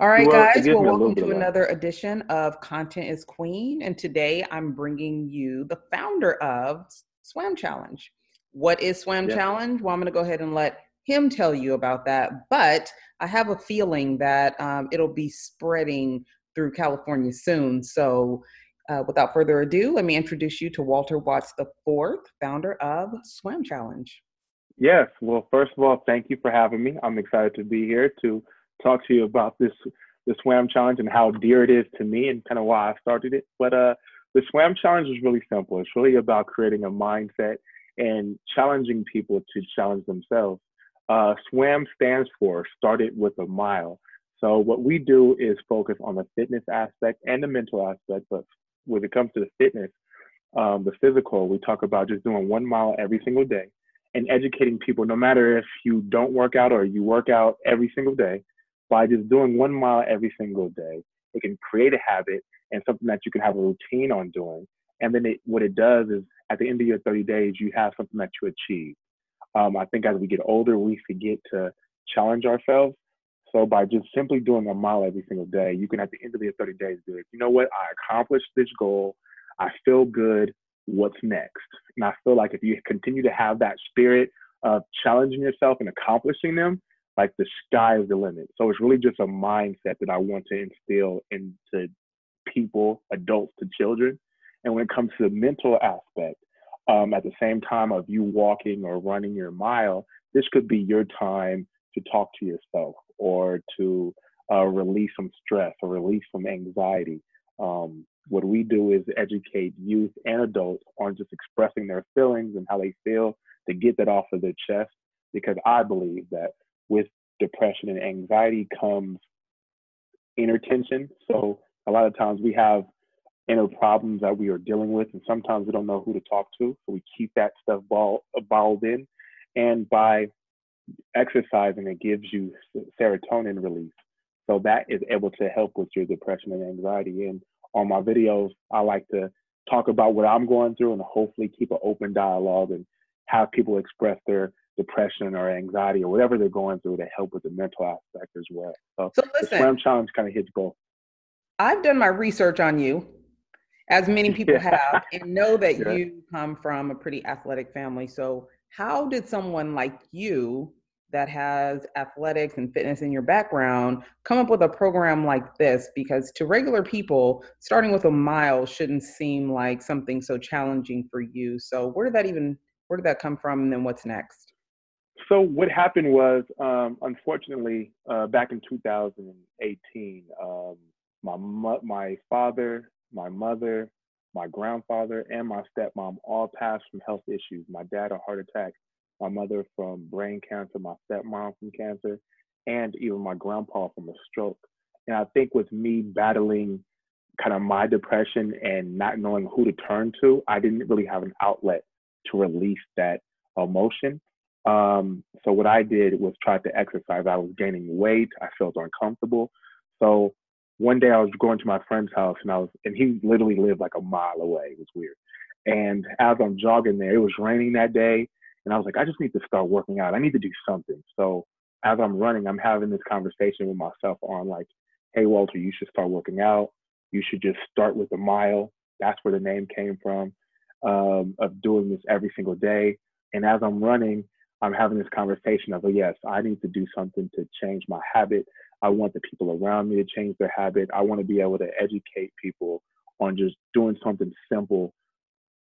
All right, guys. Well, welcome to another edition of Content is Queen. And today I'm bringing you the founder of Swam Challenge. What is Swam yeah. Challenge? Well, I'm going to go ahead and let him tell you about that. But I have a feeling that um, it'll be spreading through California soon. So uh, without further ado, let me introduce you to Walter Watts the fourth, founder of Swam Challenge. Yes. Well, first of all, thank you for having me. I'm excited to be here to talk to you about this the swam challenge and how dear it is to me and kind of why I started it. But uh, the swam challenge is really simple. It's really about creating a mindset and challenging people to challenge themselves. Uh, SWAM stands for started with a mile. So what we do is focus on the fitness aspect and the mental aspect. But when it comes to the fitness, um, the physical, we talk about just doing one mile every single day and educating people, no matter if you don't work out or you work out every single day, by just doing one mile every single day. It can create a habit and something that you can have a routine on doing. And then it, what it does is at the end of your 30 days, you have something that you achieve. Um, I think as we get older, we forget to challenge ourselves. So by just simply doing a mile every single day, you can at the end of your 30 days do it. you know what, I accomplished this goal. I feel good. What's next? And I feel like if you continue to have that spirit of challenging yourself and accomplishing them, like the sky is the limit. So it's really just a mindset that I want to instill into people, adults to children. And when it comes to the mental aspect, um, at the same time of you walking or running your mile, this could be your time to talk to yourself or to uh, release some stress or release some anxiety. Um, what we do is educate youth and adults on just expressing their feelings and how they feel to get that off of their chest. Because I believe that with depression and anxiety comes inner tension. So a lot of times we have inner problems that we are dealing with, and sometimes we don't know who to talk to. So we keep that stuff ball, balled in. And by exercising, it gives you serotonin release. So that is able to help with your depression and anxiety. And on my videos, I like to talk about what I'm going through and hopefully keep an open dialogue and have people express their depression or anxiety or whatever they're going through to help with the mental aspect as well. So, so listen, the swam challenge kind of hits both. I've done my research on you, as many people yeah. have, and know that yeah. you come from a pretty athletic family. So, how did someone like you that has athletics and fitness in your background come up with a program like this because to regular people starting with a mile shouldn't seem like something so challenging for you so where did that even where did that come from and then what's next so what happened was, um, unfortunately, uh, back in 2018, um, my my father, my mother, my grandfather, and my stepmom all passed from health issues. My dad a heart attack, my mother from brain cancer, my stepmom from cancer, and even my grandpa from a stroke. And I think with me battling kind of my depression and not knowing who to turn to, I didn't really have an outlet to release that emotion. Um, so what I did was try to exercise. I was gaining weight. I felt uncomfortable. So one day I was going to my friend's house and I was, and he literally lived like a mile away. It was weird. And as I'm jogging there, it was raining that day. And I was like, I just need to start working out. I need to do something. So as I'm running, I'm having this conversation with myself on like, hey, Walter, you should start working out. You should just start with a mile. That's where the name came from um, of doing this every single day. And as I'm running, I'm having this conversation of, oh, yes, I need to do something to change my habit. I want the people around me to change their habit. I want to be able to educate people on just doing something simple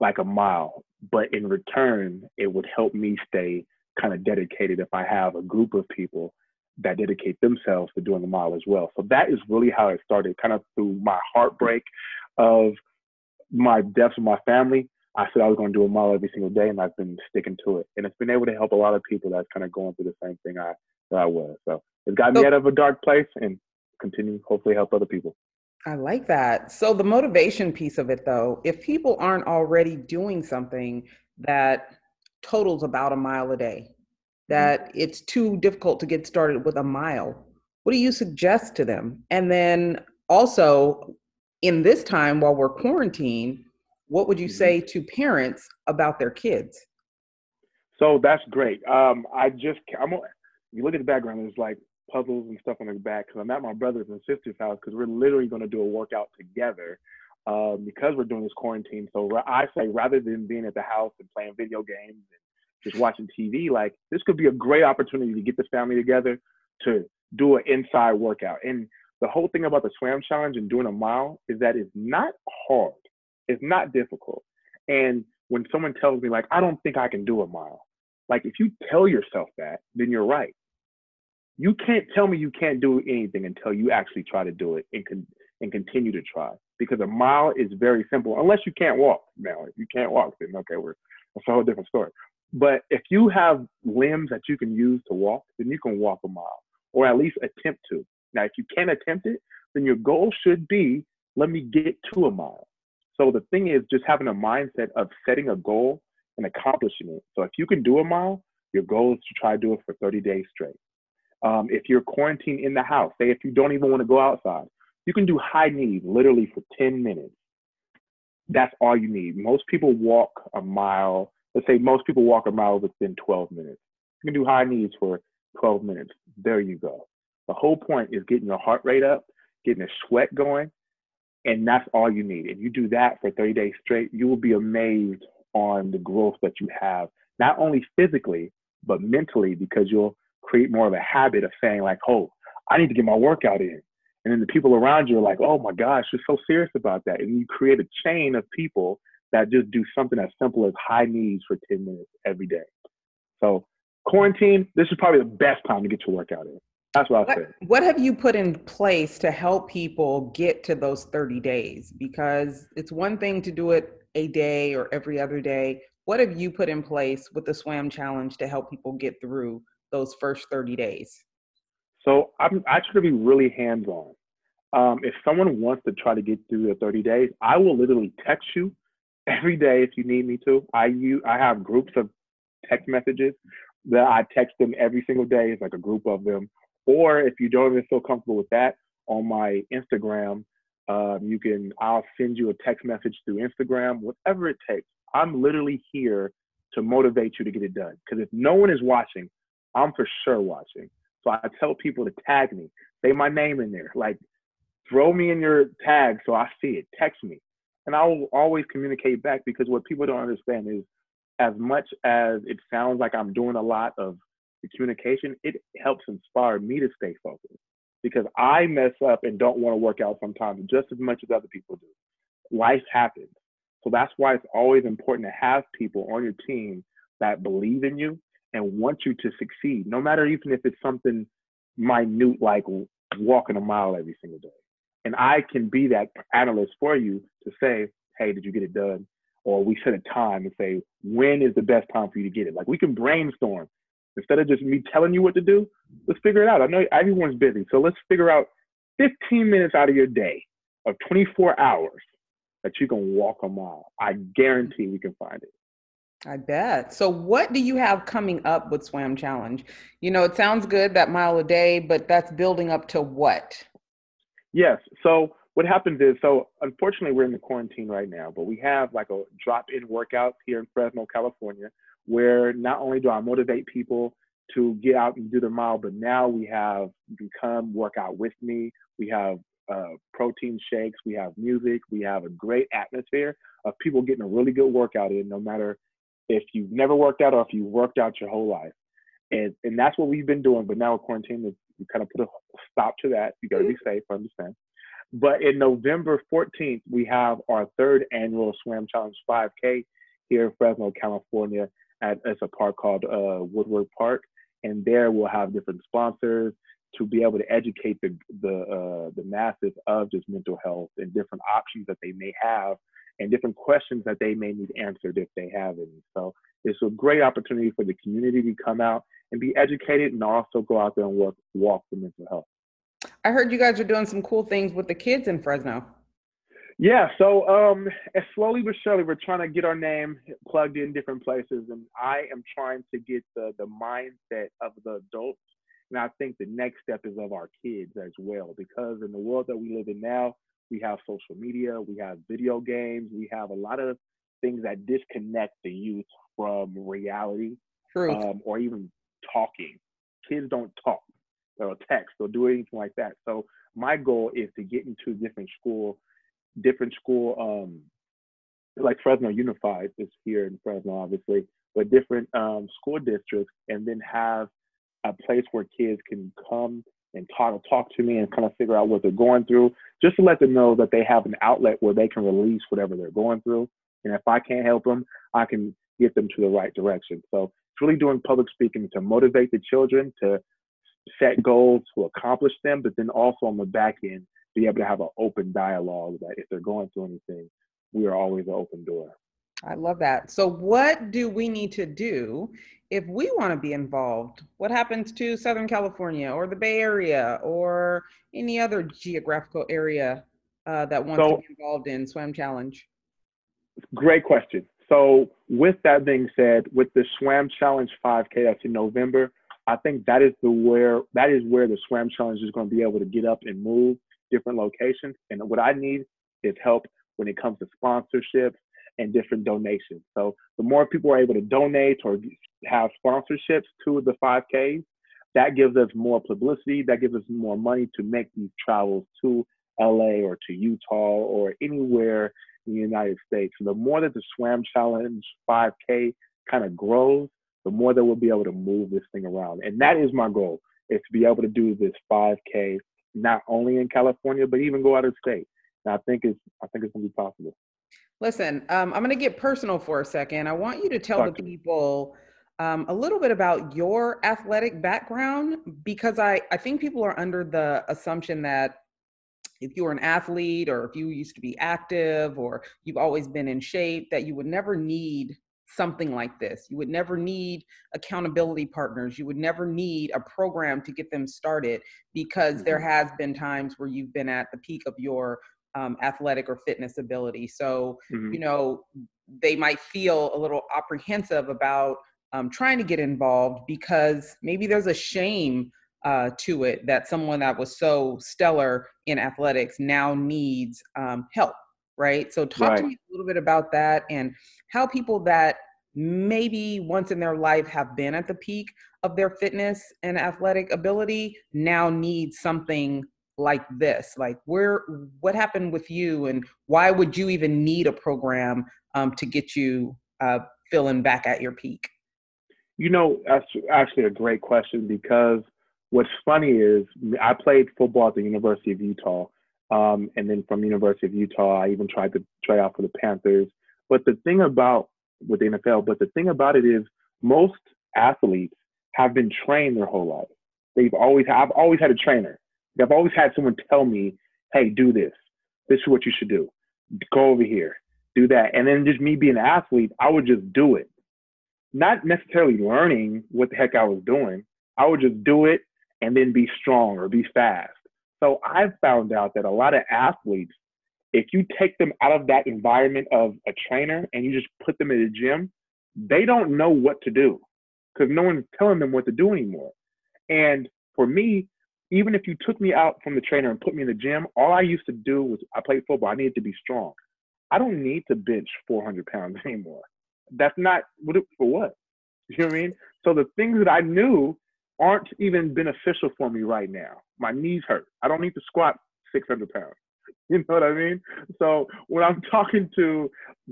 like a mile. But in return, it would help me stay kind of dedicated if I have a group of people that dedicate themselves to doing a mile as well. So that is really how it started, kind of through my heartbreak of my deaths of my family I said I was going to do a mile every single day, and I've been sticking to it. And it's been able to help a lot of people that's kind of going through the same thing I that I was. So it's got me out of a dark place and continue hopefully help other people. I like that. So the motivation piece of it, though, if people aren't already doing something that totals about a mile a day, mm-hmm. that mm-hmm. it's too difficult to get started with a mile, what do you suggest to them? And then also in this time while we're quarantined what would you mm-hmm. say to parents about their kids? So that's great. Um, I just, I'm, you look at the background, it's like puzzles and stuff on the back because I'm at my brother's and sister's house because we're literally going to do a workout together um, because we're doing this quarantine. So I say rather than being at the house and playing video games and just watching TV, like this could be a great opportunity to get the family together to do an inside workout. And the whole thing about the swam challenge and doing a mile is that it's not hard. It's not difficult. And when someone tells me like, I don't think I can do a mile, like if you tell yourself that, then you're right. You can't tell me you can't do anything until you actually try to do it and con- and continue to try. Because a mile is very simple, unless you can't walk. Now, if you can't walk, then okay, we're that's a whole different story. But if you have limbs that you can use to walk, then you can walk a mile, or at least attempt to. Now, if you can't attempt it, then your goal should be let me get to a mile. So the thing is just having a mindset of setting a goal and accomplishing it. So if you can do a mile, your goal is to try to do it for 30 days straight. Um, if you're quarantined in the house, say if you don't even want to go outside, you can do high knees literally for 10 minutes. That's all you need. Most people walk a mile. Let's say most people walk a mile within 12 minutes. You can do high knees for 12 minutes. There you go. The whole point is getting your heart rate up, getting a sweat going, and that's all you need. If you do that for 30 days straight, you will be amazed on the growth that you have, not only physically, but mentally, because you'll create more of a habit of saying, like, oh, I need to get my workout in. And then the people around you are like, oh my gosh, you're so serious about that. And you create a chain of people that just do something as simple as high knees for 10 minutes every day. So, quarantine, this is probably the best time to get your workout in. That's what I say. What have you put in place to help people get to those 30 days? Because it's one thing to do it a day or every other day. What have you put in place with the SWAM challenge to help people get through those first 30 days? So I'm to be really hands-on. Um, if someone wants to try to get through the 30 days, I will literally text you every day if you need me to. I use, I have groups of text messages that I text them every single day. It's like a group of them. Or if you don't even feel comfortable with that, on my Instagram, um, you can, I'll send you a text message through Instagram, whatever it takes. I'm literally here to motivate you to get it done. Because if no one is watching, I'm for sure watching. So I tell people to tag me, say my name in there, like throw me in your tag so I see it, text me. And I will always communicate back because what people don't understand is as much as it sounds like I'm doing a lot of the communication, it helps inspire me to stay focused because I mess up and don't want to work out sometimes just as much as other people do. Life happens. So that's why it's always important to have people on your team that believe in you and want you to succeed, no matter even if it's something minute like walking a mile every single day. And I can be that analyst for you to say, hey, did you get it done? Or we set a time and say, when is the best time for you to get it? Like we can brainstorm Instead of just me telling you what to do, let's figure it out. I know everyone's busy, so let's figure out 15 minutes out of your day of 24 hours that you can walk a mile. I guarantee we can find it. I bet. So, what do you have coming up with Swam Challenge? You know, it sounds good that mile a day, but that's building up to what? Yes. So, what happens is, so unfortunately, we're in the quarantine right now, but we have like a drop in workout here in Fresno, California, where not only do I motivate people to get out and do the mile, but now we have become work out with me. We have uh, protein shakes, we have music, we have a great atmosphere of people getting a really good workout in, no matter if you've never worked out or if you've worked out your whole life. And, and that's what we've been doing. But now with quarantine, we kind of put a stop to that. You got to be safe, I understand. But in November 14th, we have our third annual Swam Challenge 5K here in Fresno, California at it's a park called uh, Woodward Park, and there we'll have different sponsors to be able to educate the the uh, the masses of just mental health and different options that they may have and different questions that they may need answered if they have any. So it's a great opportunity for the community to come out and be educated and also go out there and work walk for mental health. I heard you guys are doing some cool things with the kids in Fresno. Yeah, so um, slowly but surely, we're trying to get our name plugged in different places, and I am trying to get the the mindset of the adults, and I think the next step is of our kids as well, because in the world that we live in now, we have social media, we have video games, we have a lot of things that disconnect the youth from reality, um, or even talking. Kids don't talk; or text or do anything like that. So my goal is to get into different school, different school, um, like Fresno Unified is here in Fresno, obviously, but different um, school districts, and then have a place where kids can come and talk talk to me and kind of figure out what they're going through, just to let them know that they have an outlet where they can release whatever they're going through. And if I can't help them, I can get them to the right direction. So it's really doing public speaking to motivate the children to set goals to accomplish them, but then also on the back end, be able to have an open dialogue that if they're going through anything, we are always an open door. I love that. So, what do we need to do if we want to be involved? What happens to Southern California or the Bay Area or any other geographical area uh, that wants so, to be involved in Swam Challenge? Great question. So, with that being said, with the Swam Challenge 5K that's in November, I think that is the where that is where the Swam Challenge is going to be able to get up and move different locations. And what I need is help when it comes to sponsorships and different donations. So the more people are able to donate or have sponsorships to the 5Ks, that gives us more publicity. That gives us more money to make these travels to LA or to Utah or anywhere in the United States. So the more that the Swam Challenge 5K kind of grows, the more that we'll be able to move this thing around. And that is my goal, is to be able to do this 5K not only in California, but even go out of state. And I think it's I think it's gonna be possible. Listen, um, I'm gonna get personal for a second. I want you to tell Talk the people um, a little bit about your athletic background because I, I think people are under the assumption that if you were an athlete or if you used to be active or you've always been in shape, that you would never need something like this. You would never need accountability partners. You would never need a program to get them started because mm-hmm. there has been times where you've been at the peak of your um, athletic or fitness ability. So, mm-hmm. you know, they might feel a little apprehensive about um, trying to get involved because maybe there's a shame uh, to it that someone that was so stellar in athletics now needs um, help right? So talk right. to me a little bit about that and how people that maybe once in their life have been at the peak of their fitness and athletic ability now need something like this like where what happened with you and why would you even need a program um, to get you uh, feeling back at your peak you know that's actually a great question because what's funny is i played football at the university of utah um, and then from University of Utah, I even tried to try out for the Panthers. But the thing about with the NFL, but the thing about it is most athletes have been trained their whole life. They've always I've always had a trainer. I've always had someone tell me, "Hey, do this. This is what you should do. Go over here. Do that." And then just me being an athlete, I would just do it. Not necessarily learning what the heck I was doing. I would just do it and then be strong or be fast. So I've found out that a lot of athletes, if you take them out of that environment of a trainer and you just put them in a gym, they don't know what to do because no one's telling them what to do anymore. And for me, even if you took me out from the trainer and put me in the gym, all I used to do was I played football. I needed to be strong. I don't need to bench 400 pounds anymore. That's not what for what. You know what I mean? So the things that I knew aren't even beneficial for me right now. My knees hurt. I don't need to squat 600 pounds. You know what I mean? So when I'm talking to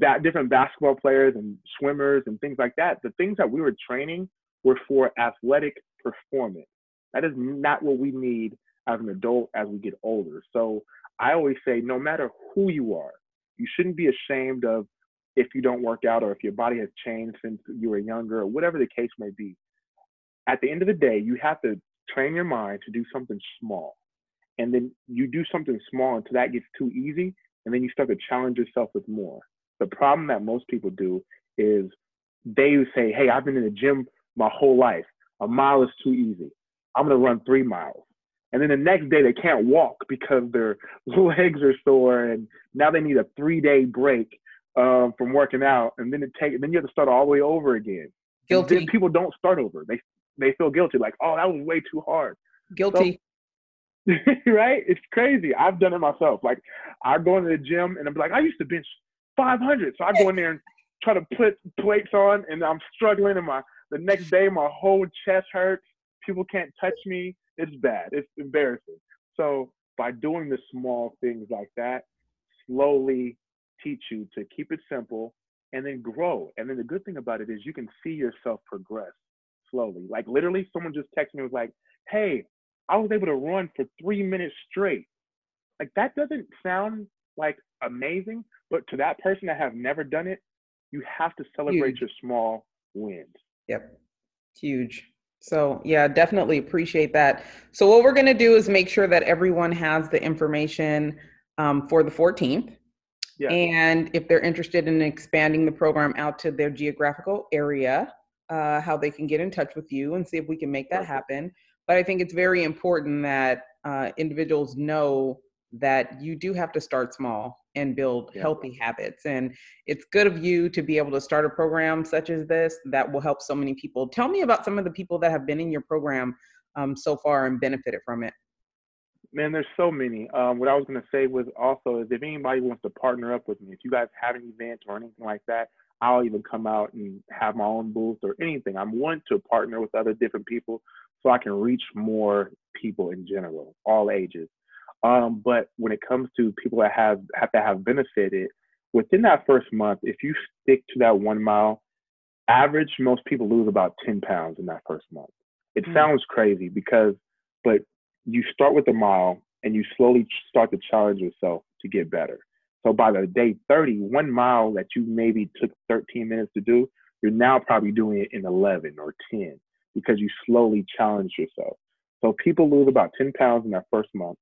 that different basketball players and swimmers and things like that, the things that we were training were for athletic performance. That is not what we need as an adult as we get older. So I always say, no matter who you are, you shouldn't be ashamed of if you don't work out or if your body has changed since you were younger or whatever the case may be at the end of the day, you have to train your mind to do something small. And then you do something small until that gets too easy. And then you start to challenge yourself with more. The problem that most people do is they say, Hey, I've been in the gym my whole life. A mile is too easy. I'm going to run three miles. And then the next day they can't walk because their legs are sore. And now they need a three day break um, from working out. And then it take, then you have to start all the way over again. Guilty. People don't start over. They they feel guilty, like, oh, that was way too hard. Guilty. So, right? It's crazy. I've done it myself. Like I go into the gym and I'm like, I used to bench 500, so I go in there and try to put plates on, and I'm struggling, and my the next day my whole chest hurts. People can't touch me. It's bad. It's embarrassing. So by doing the small things like that, slowly teach you to keep it simple and then grow. And then the good thing about it is you can see yourself progress slowly. Like literally, someone just texted me was like, "Hey, I was able to run for three minutes straight." Like that doesn't sound like amazing, but to that person that have never done it, you have to celebrate Huge. your small wins. Yep, huge. So yeah, definitely appreciate that. So what we're gonna do is make sure that everyone has the information um, for the 14th. Yeah. And if they're interested in expanding the program out to their geographical area, uh, how they can get in touch with you and see if we can make that happen. But I think it's very important that uh, individuals know that you do have to start small and build yeah. healthy habits. And it's good of you to be able to start a program such as this that will help so many people. Tell me about some of the people that have been in your program um, so far and benefited from it. Man, there's so many. Um, what I was going to say was also is if anybody wants to partner up with me, if you guys have an event or anything like that, I'll even come out and have my own booth or anything. I'm wanting to partner with other different people so I can reach more people in general, all ages. Um, but when it comes to people that have have to have benefited within that first month, if you stick to that one mile, average most people lose about 10 pounds in that first month. It mm-hmm. sounds crazy because, but you start with a mile and you slowly start to challenge yourself to get better. So by the day 30, one mile that you maybe took 13 minutes to do, you're now probably doing it in 11 or 10 because you slowly challenge yourself. So people lose about 10 pounds in that first month.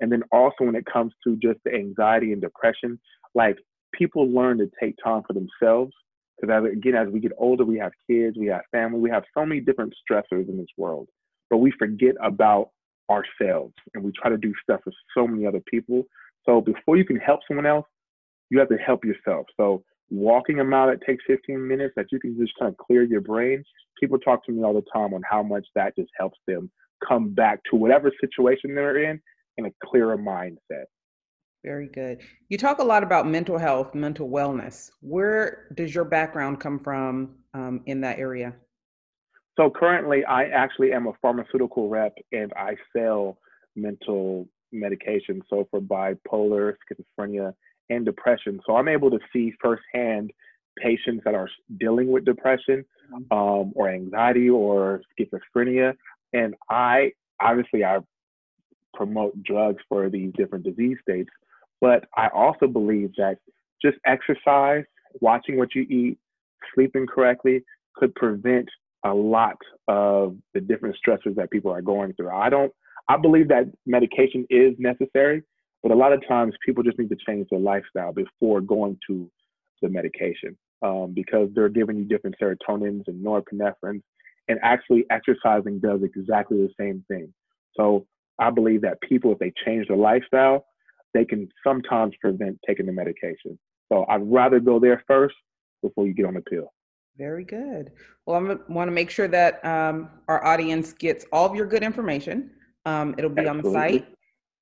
And then also when it comes to just the anxiety and depression, like people learn to take time for themselves. Because again, as we get older, we have kids, we have family, we have so many different stressors in this world. But we forget about ourselves and we try to do stuff for so many other people. So before you can help someone else, you have to help yourself. So walking a mile that takes 15 minutes that you can just kind of clear your brain. People talk to me all the time on how much that just helps them come back to whatever situation they're in in a clearer mindset. Very good. You talk a lot about mental health, mental wellness. Where does your background come from um, in that area? So currently, I actually am a pharmaceutical rep and I sell mental medication. So for bipolar, schizophrenia, and depression. So I'm able to see firsthand patients that are dealing with depression mm-hmm. um, or anxiety or schizophrenia. And I obviously I promote drugs for these different disease states, but I also believe that just exercise, watching what you eat, sleeping correctly could prevent a lot of the different stressors that people are going through. I don't, I believe that medication is necessary, but a lot of times people just need to change their lifestyle before going to the medication um, because they're giving you different serotonins and norepinephrine. And actually, exercising does exactly the same thing. So I believe that people, if they change their lifestyle, they can sometimes prevent taking the medication. So I'd rather go there first before you get on the pill. Very good. Well, I want to make sure that um, our audience gets all of your good information. Um, it'll be Absolutely. on the site.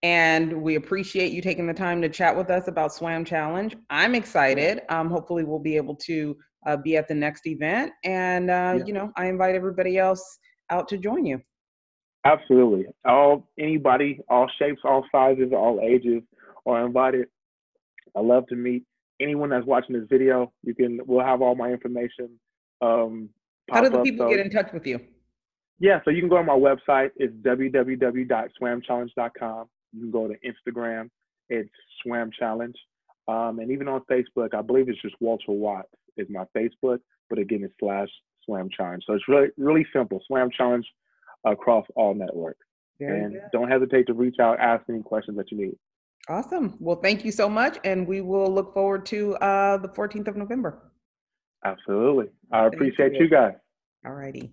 And we appreciate you taking the time to chat with us about SWAM Challenge. I'm excited. Um, hopefully, we'll be able to uh, be at the next event. And, uh, yeah. you know, I invite everybody else out to join you. Absolutely. All anybody, all shapes, all sizes, all ages are invited. I love to meet anyone that's watching this video. You can we'll have all my information um, How do the people so, get in touch with you? Yeah, so you can go on my website. It's www.swamchallenge.com. You can go to Instagram. It's Swam Challenge. Um, and even on Facebook, I believe it's just Walter Watt is my Facebook, but again, it's slash Swam Challenge. So it's really, really simple. Swam Challenge across all networks. Very and good. don't hesitate to reach out, ask any questions that you need. Awesome. Well, thank you so much. And we will look forward to uh, the 14th of November. Absolutely. I appreciate you. you guys. All righty.